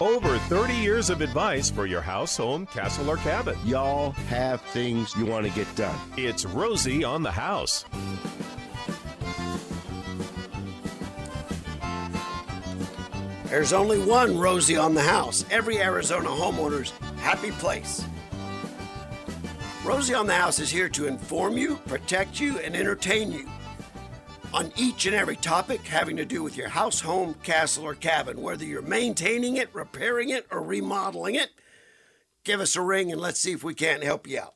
Over 30 years of advice for your house, home, castle, or cabin. Y'all have things you want to get done. It's Rosie on the House. There's only one Rosie on the house. Every Arizona homeowner's happy place. Rosie on the House is here to inform you, protect you, and entertain you on each and every topic having to do with your house, home, castle, or cabin. Whether you're maintaining it, repairing it, or remodeling it, give us a ring and let's see if we can't help you out.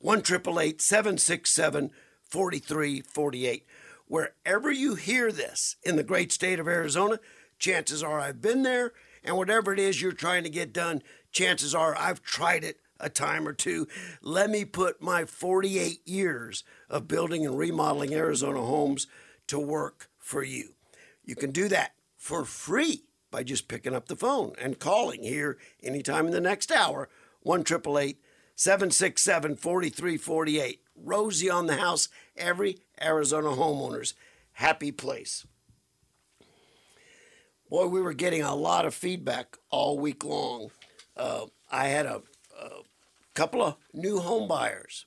1 767 4348. Wherever you hear this in the great state of Arizona, chances are I've been there, and whatever it is you're trying to get done, chances are I've tried it a time or two. Let me put my 48 years of building and remodeling Arizona homes to work for you. You can do that for free by just picking up the phone and calling here anytime in the next hour 1 767 4348. Rosie on the house, every Arizona homeowner's happy place. Boy, we were getting a lot of feedback all week long. Uh, I had a, a couple of new home buyers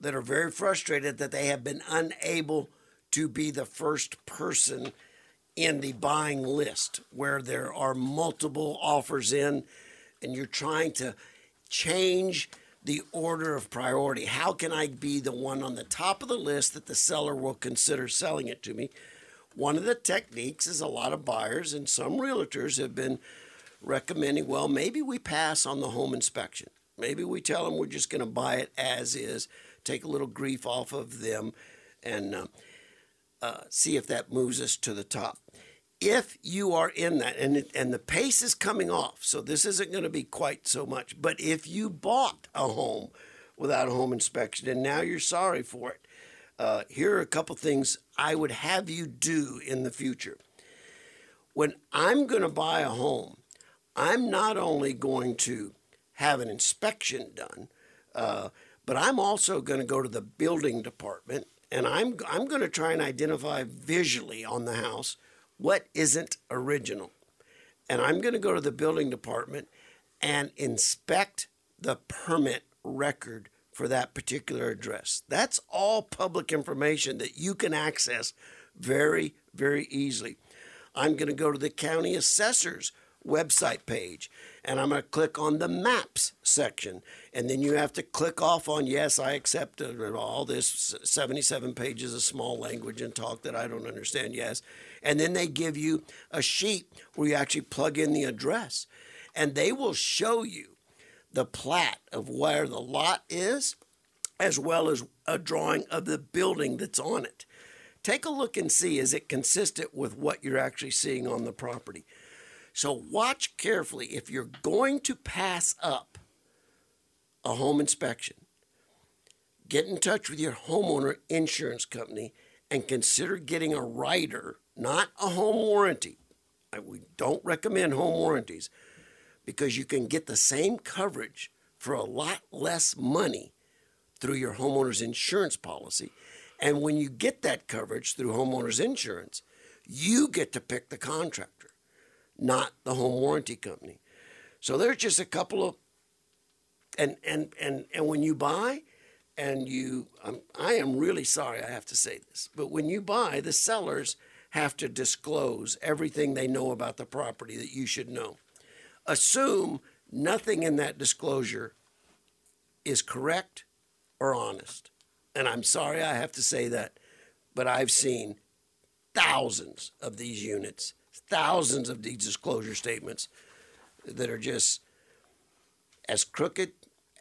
that are very frustrated that they have been unable to be the first person in the buying list where there are multiple offers in and you're trying to change the order of priority. How can I be the one on the top of the list that the seller will consider selling it to me? One of the techniques is a lot of buyers and some realtors have been recommending, well, maybe we pass on the home inspection. Maybe we tell them we're just going to buy it as is, take a little grief off of them, and uh, uh, see if that moves us to the top. If you are in that, and it, and the pace is coming off, so this isn't going to be quite so much. But if you bought a home without a home inspection and now you're sorry for it, uh, here are a couple things I would have you do in the future. When I'm going to buy a home, I'm not only going to have an inspection done, uh, but I'm also going to go to the building department and I'm I'm going to try and identify visually on the house what isn't original. And I'm going to go to the building department and inspect the permit record for that particular address. That's all public information that you can access very very easily. I'm going to go to the county assessor's website page and I'm going to click on the maps section. And then you have to click off on yes, I accept all this 77 pages of small language and talk that I don't understand. Yes. And then they give you a sheet where you actually plug in the address and they will show you the plat of where the lot is as well as a drawing of the building that's on it. Take a look and see is it consistent with what you're actually seeing on the property. So watch carefully if you're going to pass up a home inspection. Get in touch with your homeowner insurance company and consider getting a rider, not a home warranty. We don't recommend home warranties because you can get the same coverage for a lot less money through your homeowner's insurance policy. And when you get that coverage through homeowner's insurance, you get to pick the contractor not the home warranty company. So there's just a couple of and and and and when you buy and you um, I am really sorry I have to say this, but when you buy, the sellers have to disclose everything they know about the property that you should know. Assume nothing in that disclosure is correct or honest. And I'm sorry I have to say that, but I've seen thousands of these units thousands of these disclosure statements that are just as crooked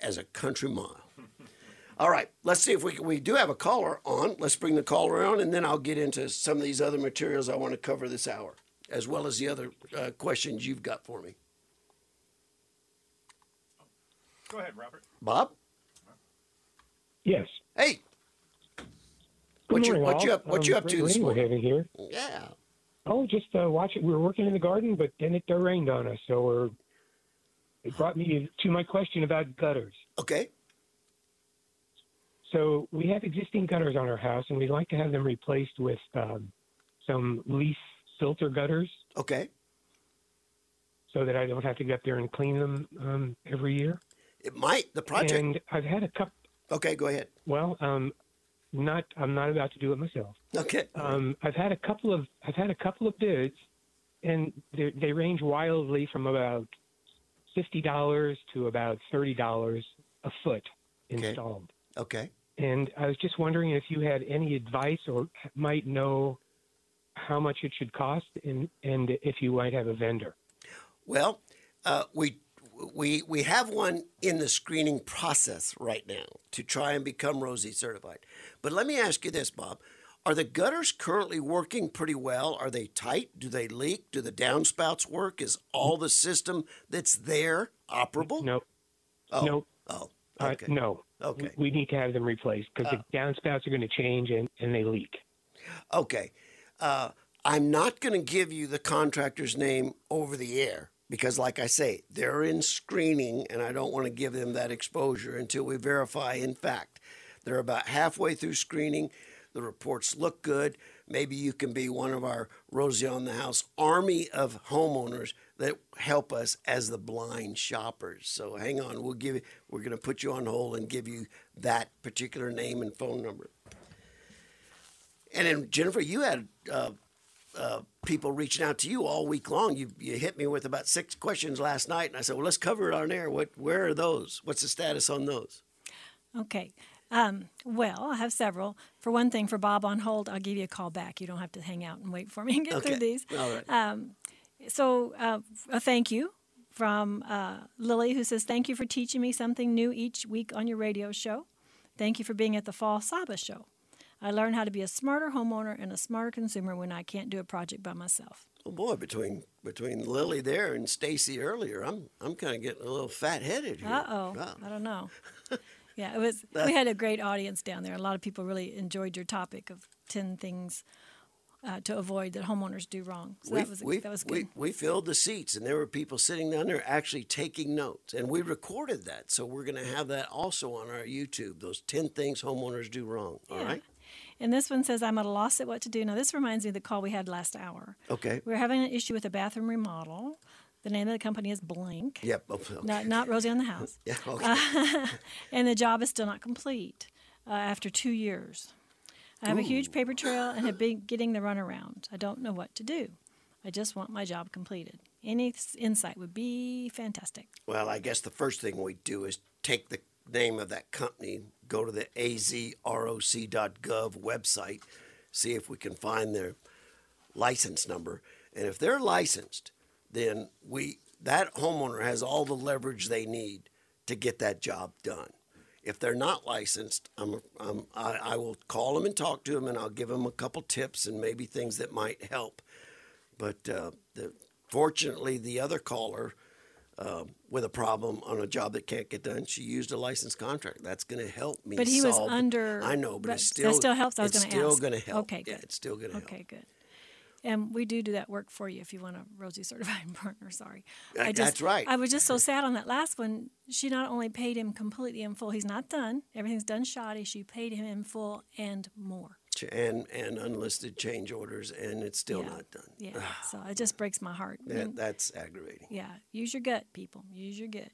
as a country mile. All right, let's see if we can, we do have a caller on. Let's bring the caller on, and then I'll get into some of these other materials I want to cover this hour, as well as the other uh, questions you've got for me. Go ahead, Robert. Bob. Yes. Hey. Good What you morning, what you up what Um, you up to this rain we're morning? having here. Yeah. Oh, just uh, watch it. We were working in the garden, but then it rained on us, so we're. It brought me to my question about gutters. Okay. So we have existing gutters on our house, and we'd like to have them replaced with um, some leaf filter gutters. Okay. so that I don't have to get up there and clean them um, every year. It might the project. And I've had a couple. okay, go ahead. Well, um, not. I'm not about to do it myself. Okay. Um, I've had a couple of. I've had a couple of bids, and they, they range wildly from about fifty dollars to about thirty dollars a foot Okay. installed. okay. And I was just wondering if you had any advice or might know how much it should cost, and and if you might have a vendor. Well, uh, we we we have one in the screening process right now to try and become Rosie certified. But let me ask you this, Bob: Are the gutters currently working pretty well? Are they tight? Do they leak? Do the downspouts work? Is all the system that's there operable? No, Oh, no, Oh, uh, okay. no. Okay. We need to have them replaced because the downspouts are going to change and, and they leak. Okay. Uh, I'm not going to give you the contractor's name over the air because, like I say, they're in screening and I don't want to give them that exposure until we verify, in fact, they're about halfway through screening. The reports look good. Maybe you can be one of our Rosie on the House army of homeowners that help us as the blind shoppers. So hang on, we'll give you, we're going to put you on hold and give you that particular name and phone number. And then Jennifer, you had uh, uh, people reaching out to you all week long. You you hit me with about six questions last night, and I said, "Well, let's cover it on air. What where are those? What's the status on those?" Okay. Um, well, I have several. For one thing, for Bob on hold, I'll give you a call back. You don't have to hang out and wait for me and get Okay. through these. All right. Um, so, uh, a thank you from uh, Lily, who says, Thank you for teaching me something new each week on your radio show. Thank you for being at the Fall SAHBA show. I learned how to be a smarter homeowner and a smarter consumer when I can't do a project by myself. Oh boy, between between Lily there and Stacy earlier, I'm I'm kind of getting a little fat headed here. Uh oh. Wow. I don't know. Yeah, it was. We had a great audience down there. A lot of people really enjoyed your topic of ten things uh, to avoid that homeowners do wrong. So we, that was we, that was we, good. we filled the seats, and there were people sitting down there actually taking notes, and we recorded that. So we're going to have that also on our YouTube. Those ten things homeowners do wrong. All Yeah. right. And this one says, "I'm at a loss at what to do." Now, this reminds me of the call we had last hour. Okay. We are having an issue with a bathroom remodel. The name of the company is Blank. Yep. Okay. Not not Rosie on the House. Yeah. Okay. and the job is still not complete uh, after two years. I have a huge paper trail and have been getting the runaround. I don't know what to do. I just want my job completed. Any insight would be fantastic. Well, I guess the first thing we do is take the name of that company, go to the azroc.gov website, see if we can find their license number. And if they're licensed, then we that homeowner has all the leverage they need to get that job done. If they're not licensed, I'm, I'm, I, I will call them and talk to them, and I'll give them a couple tips and maybe things that might help. But uh, the, fortunately, the other caller um, with a problem on a job that can't get done, she used a licensed contract. That's going to help me. But he was under- I know, but, but it's that still still helps? I was gonna still ask. going to help. Okay, Yeah, good. it's still going to Okay, help. Okay, good. And we do do that work for you if you want a Rosie certified partner. Sorry, Uh, that's right. I was just so sad on that last one. She not only paid him completely in full. He's not done. Everything's done shoddy. She paid him in full and more. Ch- And and unlisted change orders, and it's still Yeah. not done. Yeah, so it just breaks my heart. I mean, that's aggravating. yeah, use your gut, people. Use your gut.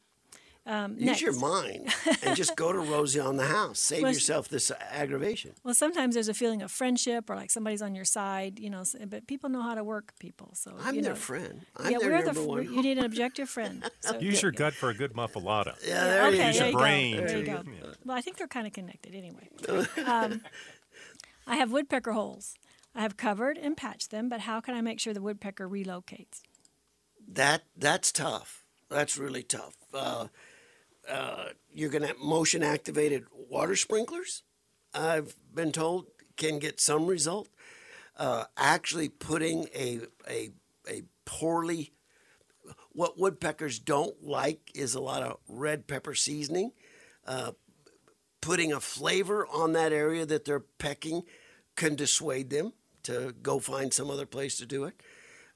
Um, Use your mind and just go to Rosie on the house. Save Well, yourself this aggravation. Well, sometimes there's a feeling of friendship or like somebody's on your side, you know. But people know how to work people. So I'm you their know. friend. I'm yeah, their we're the. f- one. You need an objective friend. So, Use your gut for a good muffalata. yeah, there you okay, Use there your you brain. go. There you go. yeah. Well, I think they're kind of connected anyway. um, I have woodpecker holes. I have covered and patched them, but how can I make sure the woodpecker relocates? That that's tough. That's really tough. Uh, uh, you're going to motion activated water sprinklers. I've been told can get some result. Uh, actually, putting a a a poorly what woodpeckers don't like is a lot of red pepper seasoning. Putting a flavor on that area that they're pecking can dissuade them to go find some other place to do it.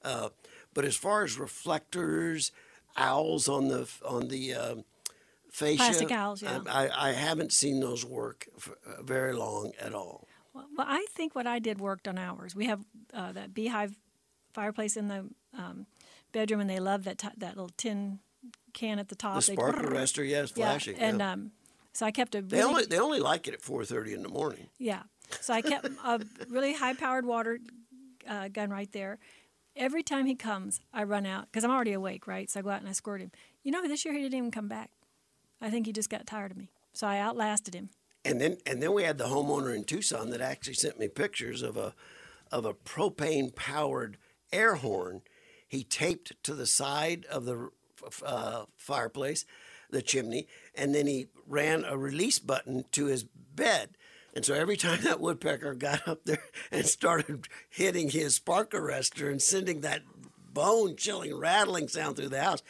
Uh, but as far as reflectors, owls on the on the um, fascia, Plastic owls, yeah. I, I, haven't seen those work for uh, very long at all. Well, well, I think what I did worked on ours. We have uh, that beehive fireplace in the um, bedroom, and they love that t- that little tin can at the top. The spark arrestor, yeah, it's yeah, flashing. and yeah. um, so I kept a they only they only like it at four thirty in the morning. yeah. So I kept a really high powered water uh, gun right there. Every time he comes, I run out because I'm already awake, right? So I go out and I squirt him. You know, this year he didn't even come back. I think he just got tired of me. So I outlasted him. And then and then we had the homeowner in Tucson that actually sent me pictures of a of a propane powered air horn he taped to the side of the uh, fireplace, the chimney, and then he ran a release button to his bed. And so every time that woodpecker got up there and started hitting his spark arrestor and sending that bone chilling rattling sound through the house,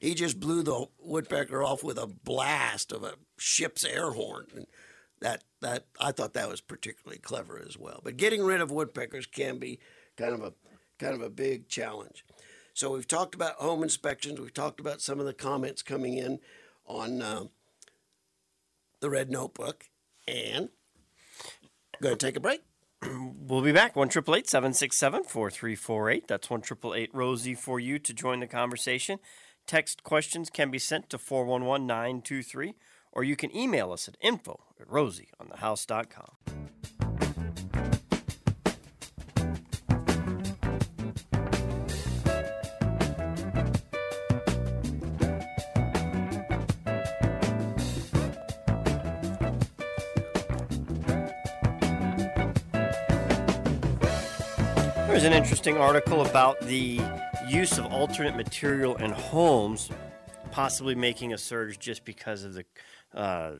he just blew the woodpecker off with a blast of a ship's air horn. And that that I thought that was particularly clever as well. But getting rid of woodpeckers can be kind of a kind of a big challenge. So we've talked about home inspections. We've talked about some of the comments coming in on uh, the Red Notebook, and going to take a break. We'll be back. 1 767 4348. That's 1 Rosie for you to join the conversation. Text questions can be sent to 411 923, or you can email us at info at rosieonthehouse.com. An interesting article about the use of alternate material in homes, possibly making a surge just because of the uh,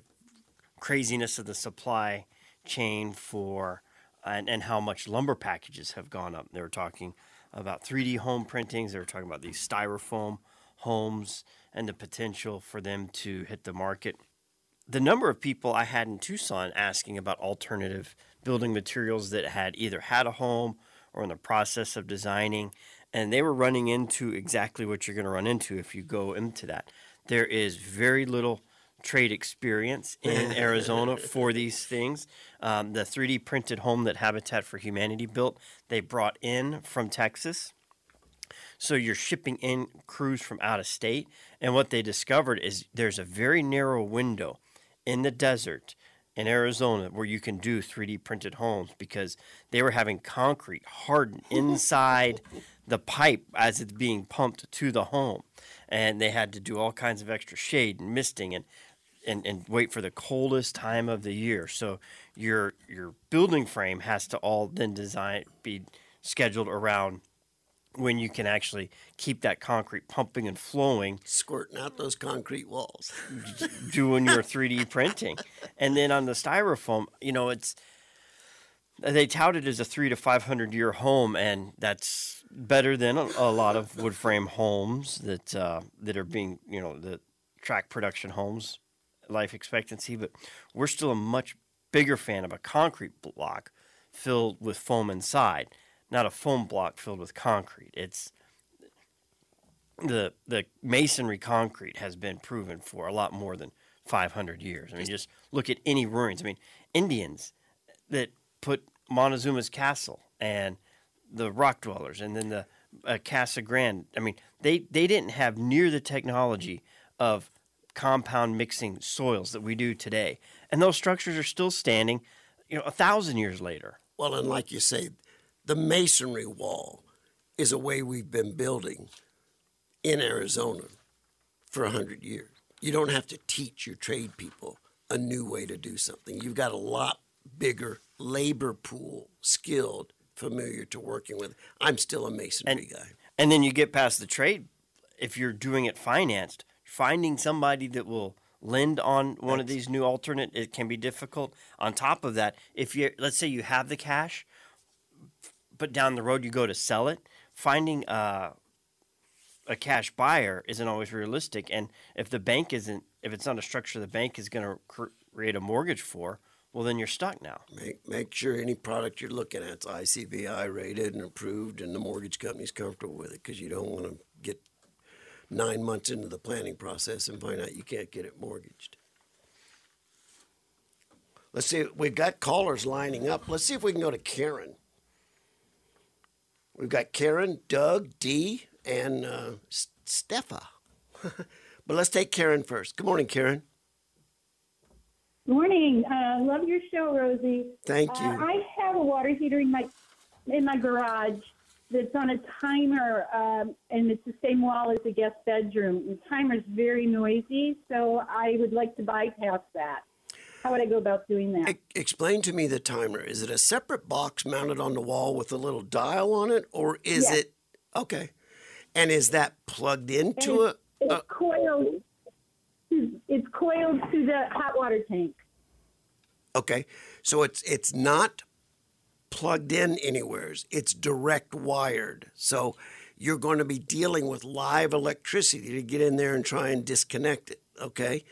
craziness of the supply chain for and, and how much lumber packages have gone up. They were talking about 3D home printings. They were talking about these styrofoam homes and the potential for them to hit the market the number of people I had in Tucson asking about alternative building materials that had either had a home or in the process of designing, and they were running into exactly what you're going to run into if you go into that. There is very little trade experience in Arizona for these things. Um, the 3D printed home that Habitat for Humanity built, they brought in from Texas. So you're shipping in crews from out of state. And what they discovered is there's a very narrow window in the desert in Arizona where you can do 3D printed homes because they were having concrete hardened inside the pipe as it's being pumped to the home. And they had to do all kinds of extra shade and misting and and, and wait for the coldest time of the year. So your your building frame has to all then design be scheduled around when you can actually keep that concrete pumping and flowing Squirting out those concrete walls. doing your 3D printing. And then on the styrofoam, you know, it's they tout it as a three to 500 year home, and that's better than a, a lot of wood frame homes that uh, that are being, you know, the track production homes life expectancy. But we're still a much bigger fan of a concrete block filled with foam inside, not a foam block filled with concrete. It's the the masonry concrete has been proven for a lot more than 500 years. I mean, just look at any ruins. I mean, Indians that put Montezuma's castle and the rock dwellers, and then the uh, Casa Grande. I mean, they they didn't have near the technology of compound mixing soils that we do today, and those structures are still standing. You know, a thousand years later. Well, and like you say, the masonry wall is a way we've been building in Arizona for 100 years. You don't have to teach your trade people a new way to do something. You've got a lot bigger labor pool, skilled, familiar to working with. I'm still a masonry guy. And then you get past the trade. If you're doing it financed, finding somebody that will lend on one of these new alternate, it can be difficult. On top of that, if you let's say you have the cash, but down the road you go to sell it, finding uh, a cash buyer isn't always realistic. And if the bank isn't, if it's not a structure the bank is going to cr- create a mortgage for, well, then you're stuck now. Make, make sure any product you're looking at is ICBO rated and approved, and the mortgage company's comfortable with it because you don't want to get nine months into the planning process and find out you can't get it mortgaged. Let's see, we've got callers lining up. Let's see if we can go to Karen. We've got Karen, Doug, Dee, and uh, Stefa. but let's take Karen first. Good morning, Karen. Morning. Uh, love your show, Rosie. Thank Uh, you. I have a water heater in my in my garage that's on a timer, um, and it's the same wall as the guest bedroom. The timer's very noisy, so I would like to bypass that. How would I go about doing that? E- explain to me the timer. Is it a separate box mounted on the wall with a little dial on it, or is Yes. it okay? And is that plugged into a? it's coiled. It's coiled to the hot water tank. Okay, so it's it's not plugged in anywheres. It's direct wired. So you're going to be dealing with live electricity to get in there and try and disconnect it. Okay,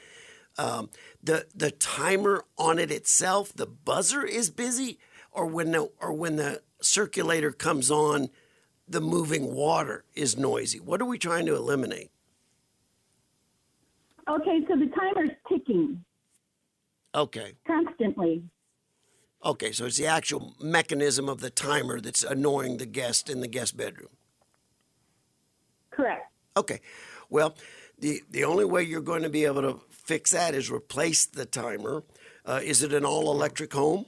um, the the timer on it itself, the buzzer is busy, or when the or when the circulator comes on, the moving water is noisy. What are we trying to eliminate? Okay, so the timer's ticking Okay. constantly. Okay, so it's the actual mechanism of the timer that's annoying the guest in the guest bedroom. Correct. Okay, well, the the only way you're going to be able to fix that is replace the timer. Uh, is it an all electric home?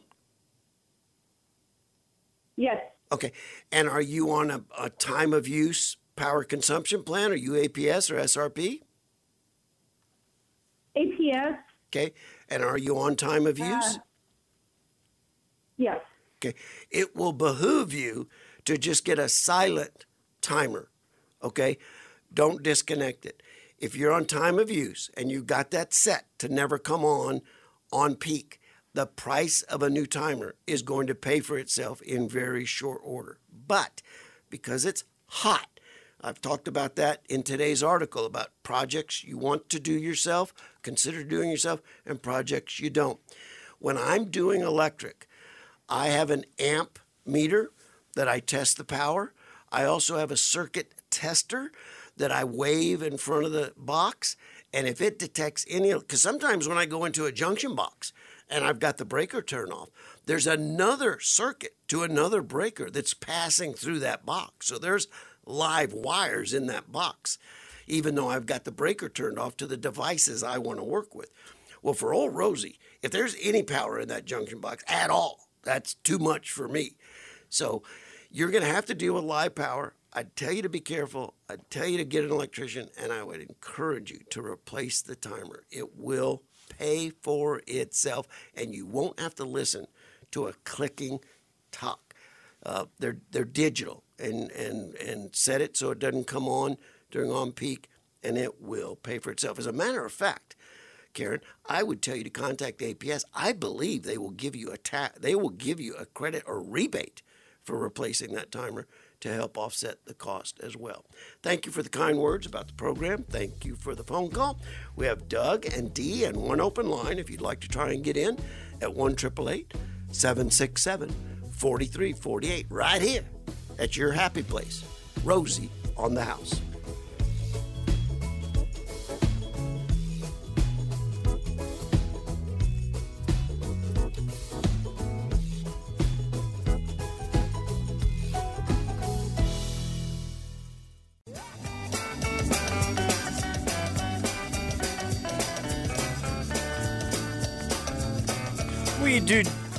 Yes. Okay, and are you on a, a time of use power consumption plan? Are you APS or SRP? APS. Okay, and are you on time of use? Uh, Yes. Okay. It will behoove you to just get a silent timer. Okay. Don't disconnect it. If you're on time of use and you've got that set to never come on on peak, the price of a new timer is going to pay for itself in very short order. But because it's hot, I've talked about that in today's article about projects you want to do yourself, consider doing yourself, and projects you don't. When I'm doing electric, I have an amp meter that I test the power. I also have a circuit tester that I wave in front of the box. And if it detects any, because sometimes when I go into a junction box and I've got the breaker turned off, there's another circuit to another breaker that's passing through that box. So there's live wires in that box, even though I've got the breaker turned off to the devices I want to work with. Well, for old Rosie, if there's any power in that junction box at all, that's too much for me. So you're going to have to deal with live power. I'd tell you to be careful. I'd tell you to get an electrician, and I would encourage you to replace the timer. It will pay for itself, and you won't have to listen to a clicking talk. Uh, they're they're digital, and and and set it so it doesn't come on during on peak, and it will pay for itself. As a matter of fact, Karen, I would tell you to contact APS. I believe they will give you a ta- they will give you a credit or rebate for replacing that timer to help offset the cost as well. Thank you for the kind words about the program. Thank you for the phone call. We have Doug and Dee and one open line if you'd like to try and get in at 1 767 4348 right here at your happy place. Rosie on the house.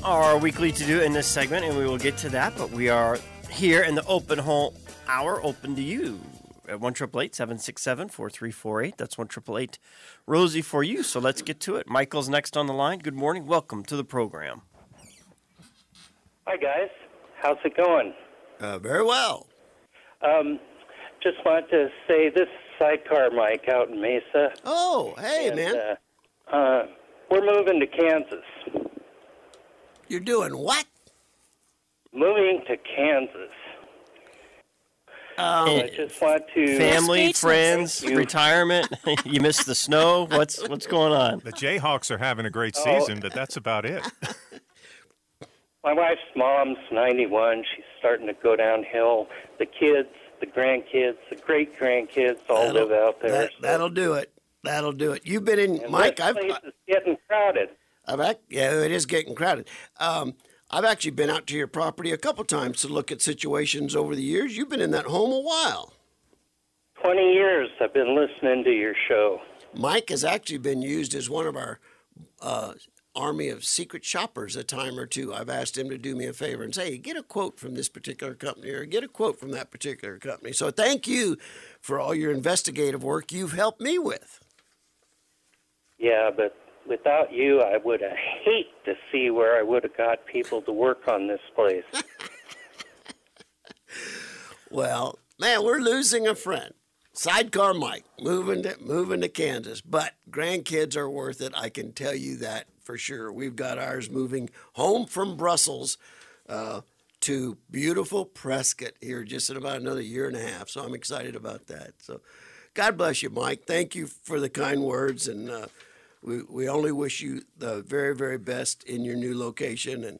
Our weekly to do in this segment, and we will get to that. But we are here in the open hole hour, open to you at one triple eight seven six seven four three four eight. That's one triple eight Rosie for you. So let's get to it. Michael's next on the line. Good morning. Welcome to the program. Hi, guys. How's it going? Uh, very well. Um, just want to say this is sidecar Mike out in Mesa. Oh, hey, and, man. Uh, uh, we're moving to Kansas. You're doing what? Moving to Kansas. Um, I just want to. Family, friends, you. retirement. you missed the snow. What's what's going on? The Jayhawks are having a great Oh. season, but that's about it. My wife's mom's 91. She's starting to go downhill. The kids, the grandkids, the great grandkids all live out there. That, so- that'll do it. That'll do it. You've been in, and Mike. this I've, place is getting crowded. I've act, yeah, it is getting crowded. Um, I've actually been out to your property a couple times to look at situations over the years. You've been in that home a while. 20 years I've been listening to your show. Mike has actually been used as one of our uh, army of secret shoppers a time or two. I've asked him to do me a favor and say, get a quote from this particular company or get a quote from that particular company. So thank you for all your investigative work you've helped me with. Yeah, but without you, I would have hate to see where I would have got people to work on this place. Well, man, we're losing a friend. Sidecar Mike moving to moving to Kansas, but grandkids are worth it. I can tell you that for sure. We've got ours moving home from Brussels uh, to beautiful Prescott here just in about another year and a half. So I'm excited about that. So God bless you, Mike. Thank you for the kind words, and uh, we we only wish you the very very best in your new location. And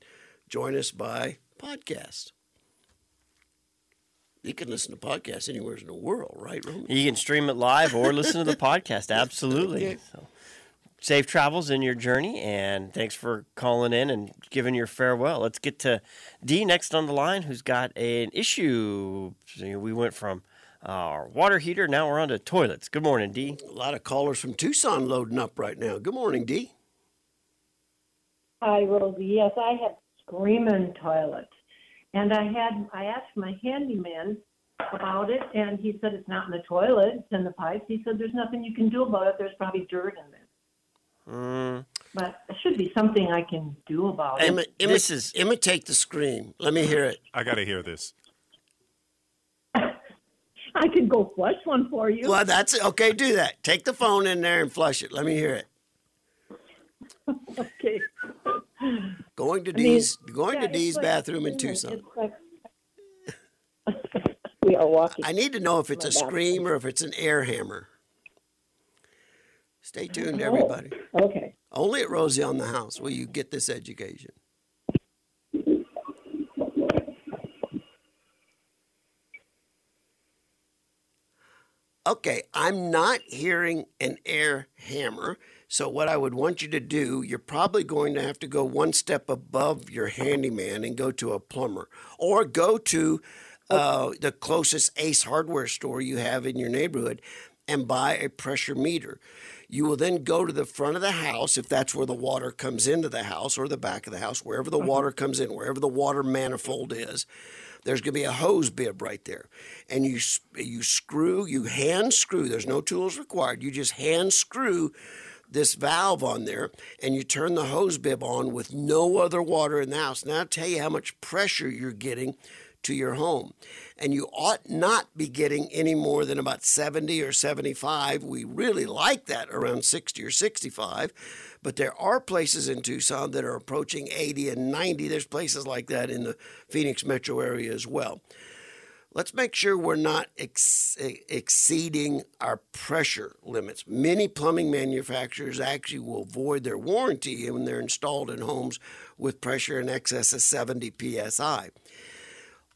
join us by podcast. You can listen to podcasts anywhere in the world, right, Roman? You can stream it live or listen to the podcast. Absolutely. Okay. So, safe travels in your journey, and thanks for calling in and giving your farewell. Let's get to D next on the line, who's got an issue. We went from our water heater, now we're on to toilets. Good morning, D. A lot of callers from Tucson loading up right now. Good morning, D. Hi, Rosie. Yes, I have screaming toilets. And I had I asked my handyman about it and he said it's not in the toilets and the pipes. He said there's nothing you can do about it. There's probably dirt in there. Mm, But there should be something I can do about it. Imi- imi- this is- imitate the scream. Let me hear it. I got to hear this. I could go flush one for you. Well, that's. Okay, do that. Take the phone in there and flush it. Let me hear it. Okay. Going to I mean, going yeah, to D's like bathroom in. Tucson. Like- we are walking. I need to know if it's a bathroom. scream or if it's an air hammer. Stay tuned, Oh. everybody. Okay. Only at Rosie on the House will you get this education. Okay, I'm not hearing an air hammer. So, what I would want you to do, you're probably going to have to go one step above your handyman and go to a plumber or go to uh, the closest Ace hardware store you have in your neighborhood and buy a pressure meter. You will then go to the front of the house if that's where the water comes into the house or the back of the house, wherever the water comes in, wherever the water manifold is. There's going to be a hose bib right there, and you you screw, you hand screw. There's no tools required. You just hand screw this valve on there, and you turn the hose bib on with no other water in the house. Now, I'll tell you how much pressure you're getting to your home. And you ought not be getting any more than about 70 or 75. We really like that around 60 or 65. But there are places in Tucson that are approaching 80 and 90. There's places like that in the Phoenix metro area as well. Let's make sure we're not ex- exceeding our pressure limits. Many plumbing manufacturers actually will void their warranty when they're installed in homes with pressure in excess of 70 psi.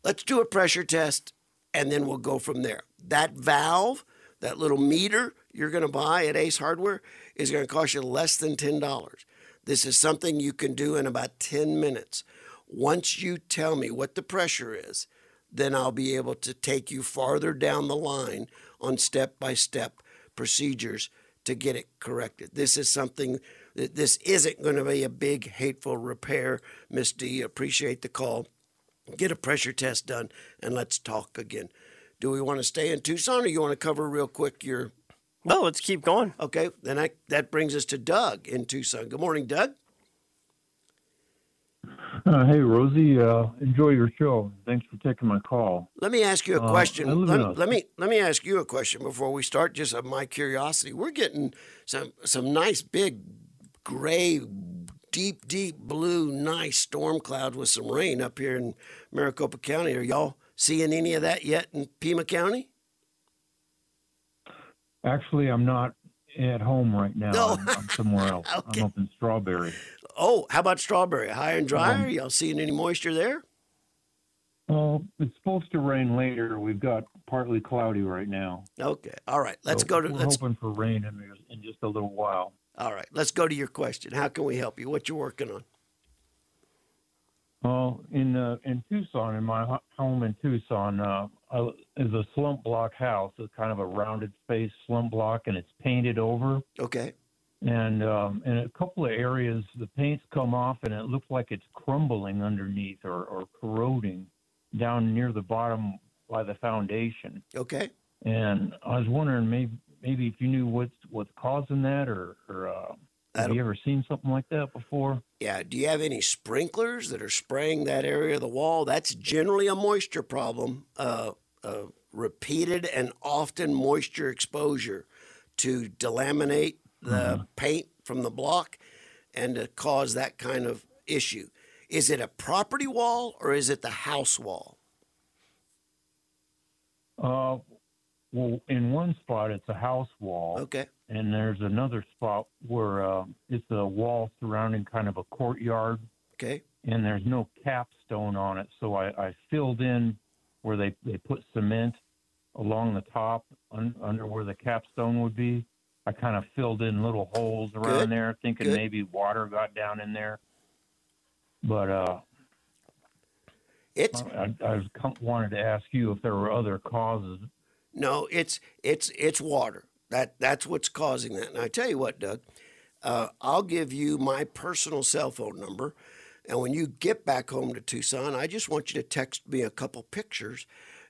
Let's do a pressure test and then we'll go from there. That valve, that little meter you're going to buy at Ace Hardware is going to cost you less than $10. This is something you can do in about 10 minutes. Once you tell me what the pressure is, then I'll be able to take you farther down the line on step by step procedures to get it corrected. This is something that this isn't going to be a big hateful repair. Miss D, appreciate the call. Get a pressure test done and let's talk again. Do we want to stay in Tucson or you want to cover real quick your No, let's keep going. Okay, then I that brings us to Doug in Tucson. Good morning, Doug. Uh, hey, Rosie. Uh, enjoy your show. Thanks for taking my call. Let me ask you a Uh, question. live Let, a- let me let me ask you a question before we start. Just of my curiosity, we're getting some some nice big gray, deep deep blue, nice storm cloud with some rain up here in Maricopa County. Are y'all seeing any of that yet in Pima County? Actually, I'm not at home right now. No. I'm, I'm somewhere else. Okay. I'm up in Strawberry. Oh, how about Strawberry? High and dry? Um, Are y'all seeing any moisture there? Well, it's supposed to rain later. We've got partly cloudy right now. Okay, all right. Let's So go to We're let's hoping for rain in, in just a little while. All right. Let's go to your question. How can we help you? What you working on? Well, in uh, in Tucson, in my home in Tucson, uh, I, is a slump block house. It's kind of a rounded face slump block, and it's painted over. Okay. And um, in a couple of areas, the paint's come off, and it looks like it's crumbling underneath or, or corroding down near the bottom by the foundation. Okay. And I was wondering, maybe maybe if you knew what's what's causing that, or or uh, have you ever seen something like that before? Yeah. Do you have any sprinklers that are spraying that area of the wall? That's generally a moisture problem. Uh, uh, repeated and often moisture exposure to delaminate the paint from the block and to cause that kind of issue. Is it a property wall or is it the house wall? Uh, well, in one spot it's a house wall. Okay. And there's another spot where uh, it's a wall surrounding kind of a courtyard. Okay. And there's no capstone on it, so I, I filled in where they they put cement along the top un, under where the capstone would be. I kind of filled in little holes around Good. there, thinking Good. maybe water got down in there. But uh, It's I, I was wanted to ask you if there were other causes. No, it's it's it's water. That that's what's causing that. And I tell you what, Doug, uh, I'll give you my personal cell phone number, and when you get back home to Tucson, I just want you to text me a couple pictures,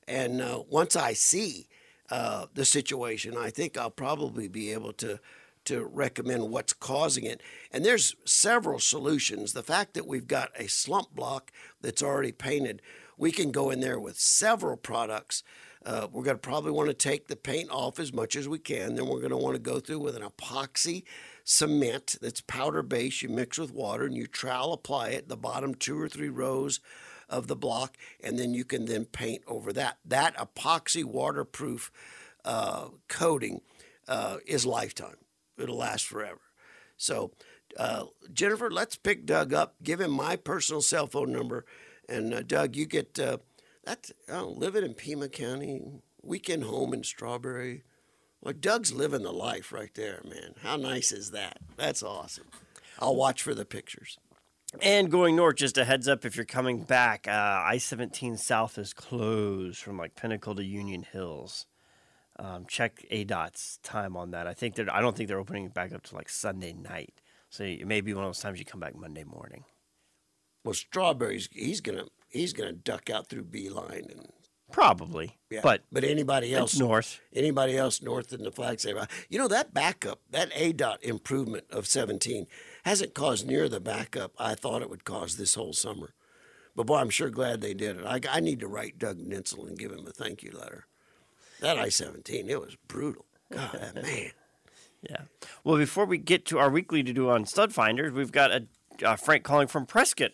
and uh, once I see uh, the situation, I think I'll probably be able to to recommend what's causing it. And there's several solutions. The fact that we've got a slump block that's already painted, we can go in there with several products. Uh, we're going to probably want to take the paint off as much as we can. Then we're going to want to go through with an epoxy cement that's powder base. You mix with water and you trowel apply it the bottom two or three rows of the block, and then you can then paint over that. That epoxy waterproof uh, coating uh, is lifetime. It'll last forever. So, uh, Jennifer, let's pick Doug up. Give him my personal cell phone number, and uh, Doug, you get uh, that. Oh, living in Pima County, weekend home in Strawberry. Well, Doug's living the life right there, man. How nice is that? That's awesome. I'll watch for the pictures. And going north, just a heads up if you're coming back, uh, I 17 South is closed from like Pinnacle to Union Hills. Um, check ADOT's time on that. I think they're, I don't think they're opening it back up to like Sunday night. So it may be one of those times you come back Monday morning. Well, Strawberry's he's gonna he's gonna duck out through Beeline and Probably. yeah. But but anybody else north. Anybody else north in the Flagstaff? You know that backup, that ADOT improvement of 17 hasn't caused near the backup I thought it would cause this whole summer. But boy, I'm sure glad they did it. I, I need to write Doug Nitzel and give him a thank you letter. That I-17, it was brutal. God, man. Yeah. Well, before we get to our weekly to do on stud finders, we've got a uh, Frank calling from Prescott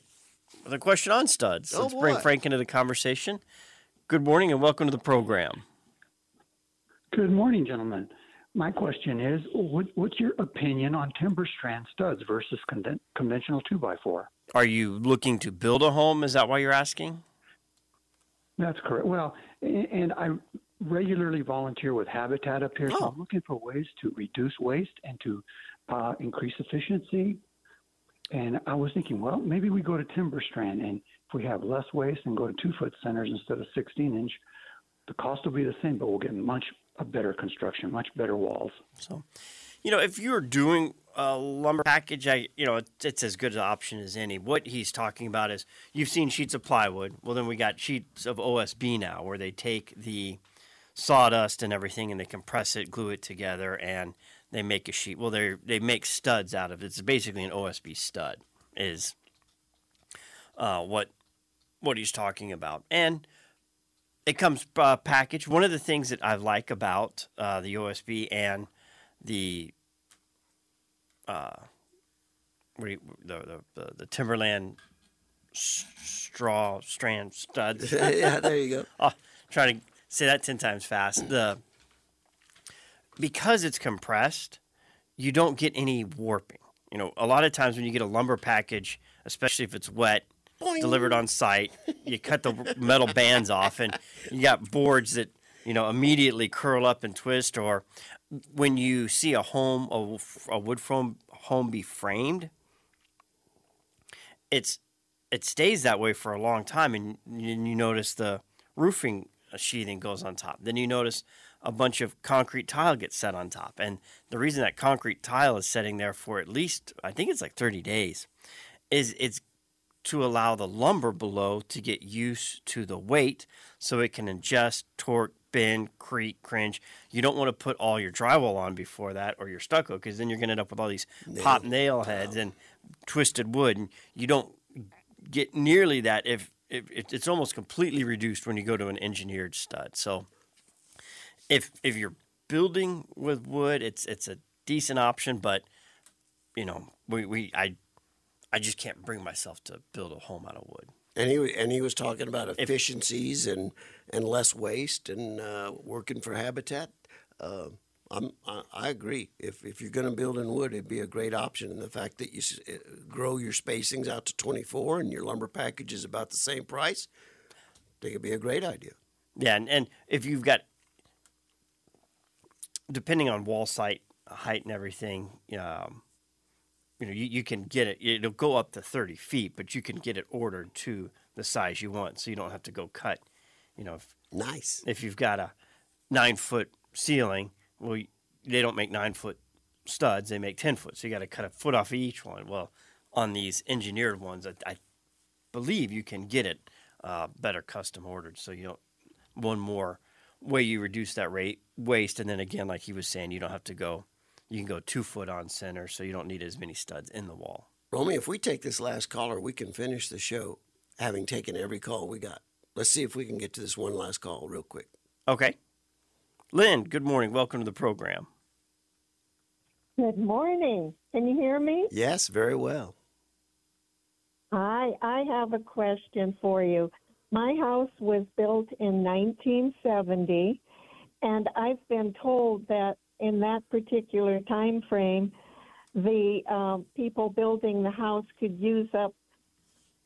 with a question on studs. Oh, Let's bring. Frank into the conversation. Good morning and welcome to the program. Good morning, gentlemen. My question is, what, what's your opinion on timber strand studs versus conden- conventional 2x4? Are you looking to build a home? Is that why you're asking? That's correct. Well, and I regularly volunteer with Habitat up here, so I'm looking for ways to reduce waste and to uh, increase efficiency. And I was thinking, well, maybe we go to timber strand, and if we have less waste and go to two foot centers instead of 16 inch, the cost will be the same, but we'll get much a better construction, much better walls. So, you know, if you're doing a lumber package, I, you know, it's, it's as good an option as any. What he's talking about is you've seen sheets of plywood. Well, then we got sheets of OSB now, where they take the sawdust and everything and they compress it, glue it together, and they make a sheet. Well, they they make studs out of it. It's basically an OSB stud. Is uh, what what he's talking about, and it comes uh, packaged. One of the things that I like about uh, the OSB and the uh, you, the, the the the Timberland s- straw strand studs. Yeah, there you go. Oh, trying to say that ten times fast. The because it's compressed, you don't get any warping. You know, a lot of times when you get a lumber package, especially if it's wet, delivered on site, you cut the metal bands off, and you got boards that you know immediately curl up and twist. Or when you see a home, a, a wood frame home be framed, it's it stays that way for a long time, and you, you notice the roofing sheathing goes on top. Then you notice a bunch of concrete tile gets set on top, and the reason that concrete tile is setting there for at least I think it's like 30 days, is it's to allow the lumber below to get used to the weight so it can adjust, torque, bend, creak, cringe. You don't want to put all your drywall on before that or your stucco because then you're going to end up with all these pop nail heads and twisted wood. And you don't get nearly that if, if it's almost completely reduced when you go to an engineered stud. So if if you're building with wood, it's it's a decent option, but you know, we, we I I just can't bring myself to build a home out of wood. And he and he was talking about efficiencies and and less waste and uh, working for Habitat. Uh, I'm, I, agree. If if you're going to build in wood, it'd be a great option. And the fact that you s- uh, grow your spacings out to 24 and your lumber package is about the same price, I think it'd be a great idea. Yeah, and, and if you've got, depending on wall site height and everything, um, you know, you, you can get it. It'll go up to thirty feet, but you can get it ordered to the size you want, so you don't have to go cut. You know, if, nice. If you've got a nine foot ceiling, well, they don't make nine foot studs; they make ten foot. So you got to cut a foot off of each one. Well, on these engineered ones, I, I believe you can get it uh, better custom ordered, so you don't one more way you reduce that rate waste, and then again, like he was saying, you don't have to go. You can go two foot on center, so you don't need as many studs in the wall. Romey, if we take this last caller, we can finish the show having taken every call we got. Let's see if we can get to this one last call real quick. Okay, Lynn. Good morning. Welcome to the program. Good morning. Can you hear me? Yes, very well. Hi, I have a question for you. My house was built in 1970, and I've been told that in that particular time frame, the um, people building the house could use up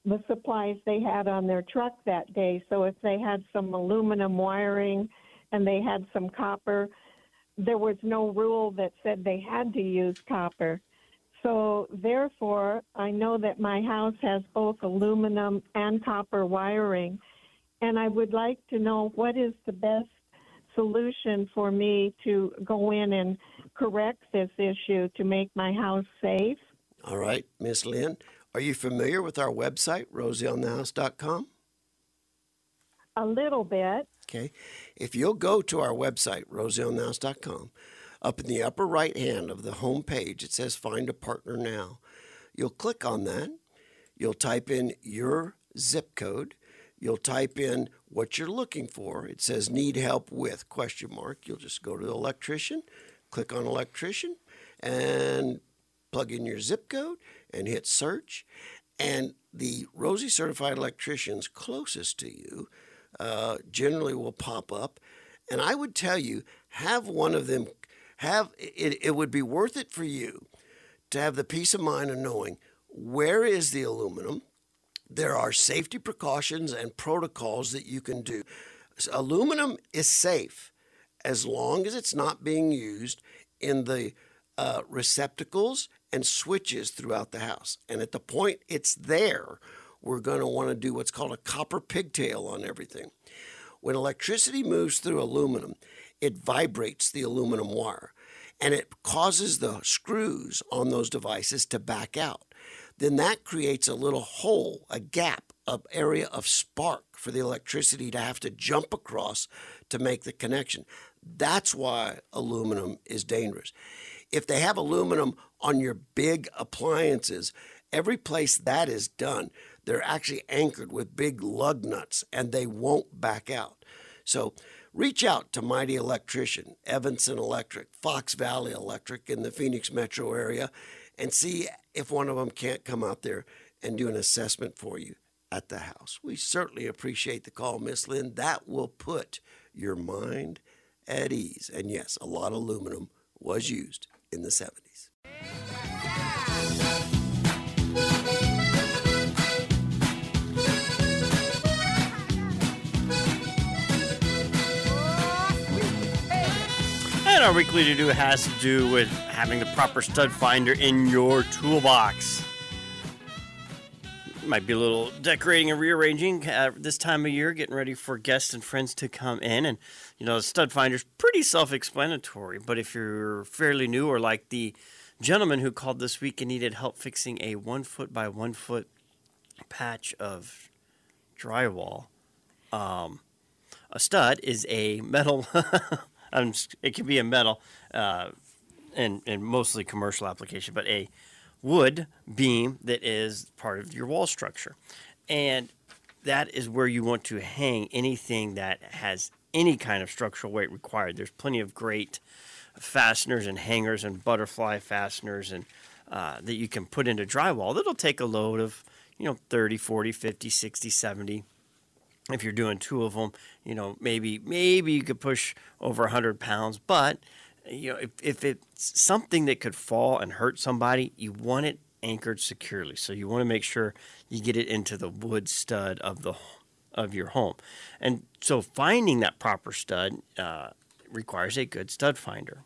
the supplies they had on their truck that day. So if they had some aluminum wiring and they had some copper, there was no rule that said they had to use copper. So therefore, I know that my house has both aluminum and copper wiring, and I would like to know what is the best solution for me to go in and correct this issue to make my house safe. All right, Miss Lynn, are you familiar with our website, rosieonthehouse.com? A little bit. Okay. If you'll go to our website, rosieonthehouse.com, up in the upper right hand of the home page, it says Find a Partner Now. You'll click on that. You'll type in your zip code. You'll type in what you're looking for. It says need help with question mark. You'll just go to the electrician, click on electrician, and plug in your zip code and hit search. And the Rosie certified electricians closest to you uh, generally will pop up. And I would tell you, have one of them. Have it. It would be worth it for you to have the peace of mind of knowing where is the aluminum. There are safety precautions and protocols that you can do. Aluminum is safe as long as it's not being used in the uh, receptacles and switches throughout the house. And at the point it's there, we're going to want to do what's called a copper pigtail on everything. When electricity moves through aluminum, it vibrates the aluminum wire and it causes the screws on those devices to back out. Then that creates a little hole, a gap, an area of spark for the electricity to have to jump across to make the connection. That's why aluminum is dangerous. If they have aluminum on your big appliances, every place that is done, they're actually anchored with big lug nuts and they won't back out. So reach out to Mighty Electrician, Evanson Electric, Fox Valley Electric in the Phoenix metro area and see if one of them can't come out there and do an assessment for you at the house. We certainly appreciate the call, Miss Lynn. That will put your mind at ease. And yes, a lot of aluminum was used in the 70s. And our weekly to do has to do with having the proper stud finder in your toolbox. might be a little decorating and rearranging at this time of year, getting ready for guests and friends to come in. And, you know, the stud finder's pretty self explanatory. But if you're fairly new, or like the gentleman who called this week and needed help fixing a one foot by one foot patch of drywall, um, a stud is a metal, it can be a metal, uh, and, and mostly commercial application, but a wood beam that is part of your wall structure. And that is where you want to hang anything that has any kind of structural weight required. There's plenty of great fasteners and hangers and butterfly fasteners and uh, that you can put into drywall that'll take a load of you know 30 40 50 60 70 if you're doing two of them you know maybe maybe you could push over 100 pounds but you know if, if it's something that could fall and hurt somebody you want it anchored securely. So you want to make sure you get it into the wood stud of the of your home. And so finding that proper stud uh, requires a good stud finder.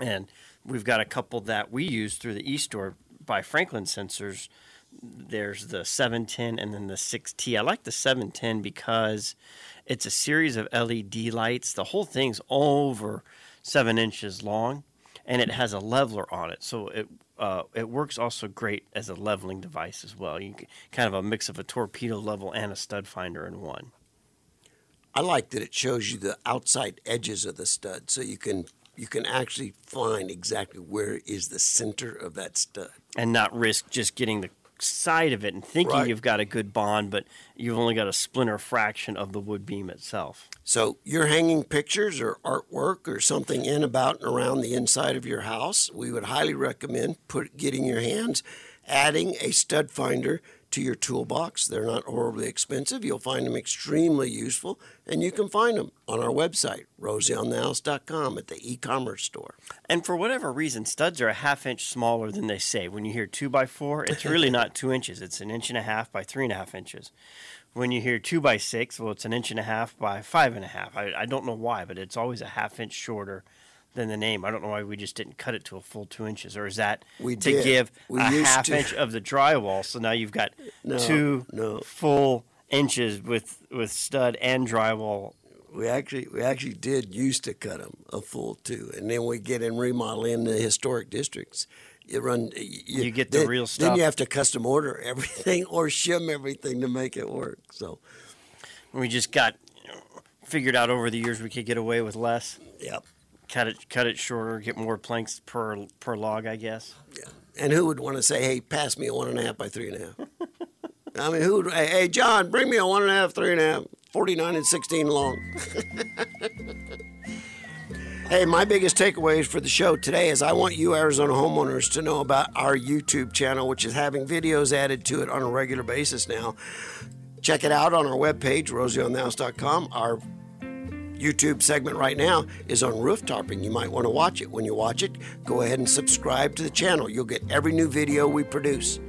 And we've got a couple that we use through the e-store by franklin sensors there's the 710 and then the 6T. I like the 710 because it's a series of LED lights. The whole thing's over seven inches long, and it has a leveler on it, so it uh, it works also great as a leveling device as well. You can, kind of a mix of a torpedo level and a stud finder in one. I like that it shows you the outside edges of the stud, so you can you can actually find exactly where is the center of that stud. and not risk just getting the side of it and thinking Right. you've got a good bond, but you've only got a splinter fraction of the wood beam itself. So you're hanging pictures or artwork or something in about and around the inside of your house. We would highly recommend put getting your hands, adding a stud finder to your toolbox. They're not horribly expensive. You'll find them extremely useful, and you can find them on our website, rosieonthehouse.com at the e-commerce store. And for whatever reason, studs are a half inch smaller than they say. When you hear two by four, it's really not two inches. It's an inch and a half by three and a half inches. When you hear two by six, well, it's an inch and a half by five and a half. I, I don't know why, but it's always a half inch shorter than the name. I don't know why we just didn't cut it to a full two inches, or is that We to did. give We a half to. inch of the drywall? So now you've got No, two no. full inches with with stud and drywall. We actually we actually did used to cut them a full two, and then we get in remodel in the historic districts. You run, you, You get the then- real stuff. Then you have to custom order everything or shim everything to make it work. So We just got figured out over the years we could get away with less. Yep. Cut it cut it shorter, get more planks per per log, I guess. Yeah. And who would want to say, "Hey, pass me a one and a half by three and a half"? I mean, who would? Hey, hey, John, bring me a one and a half, three and a half, 49 and 16 long. hey, my biggest takeaways for the show today is I want you Arizona homeowners to know about our YouTube channel, which is having videos added to it on a regular basis now. Check it out on our webpage, rosieonthehouse.com. Our YouTube segment right now is on roof topping. You might want to watch it. When you watch it, go ahead and subscribe to the channel. You'll get every new video we produce.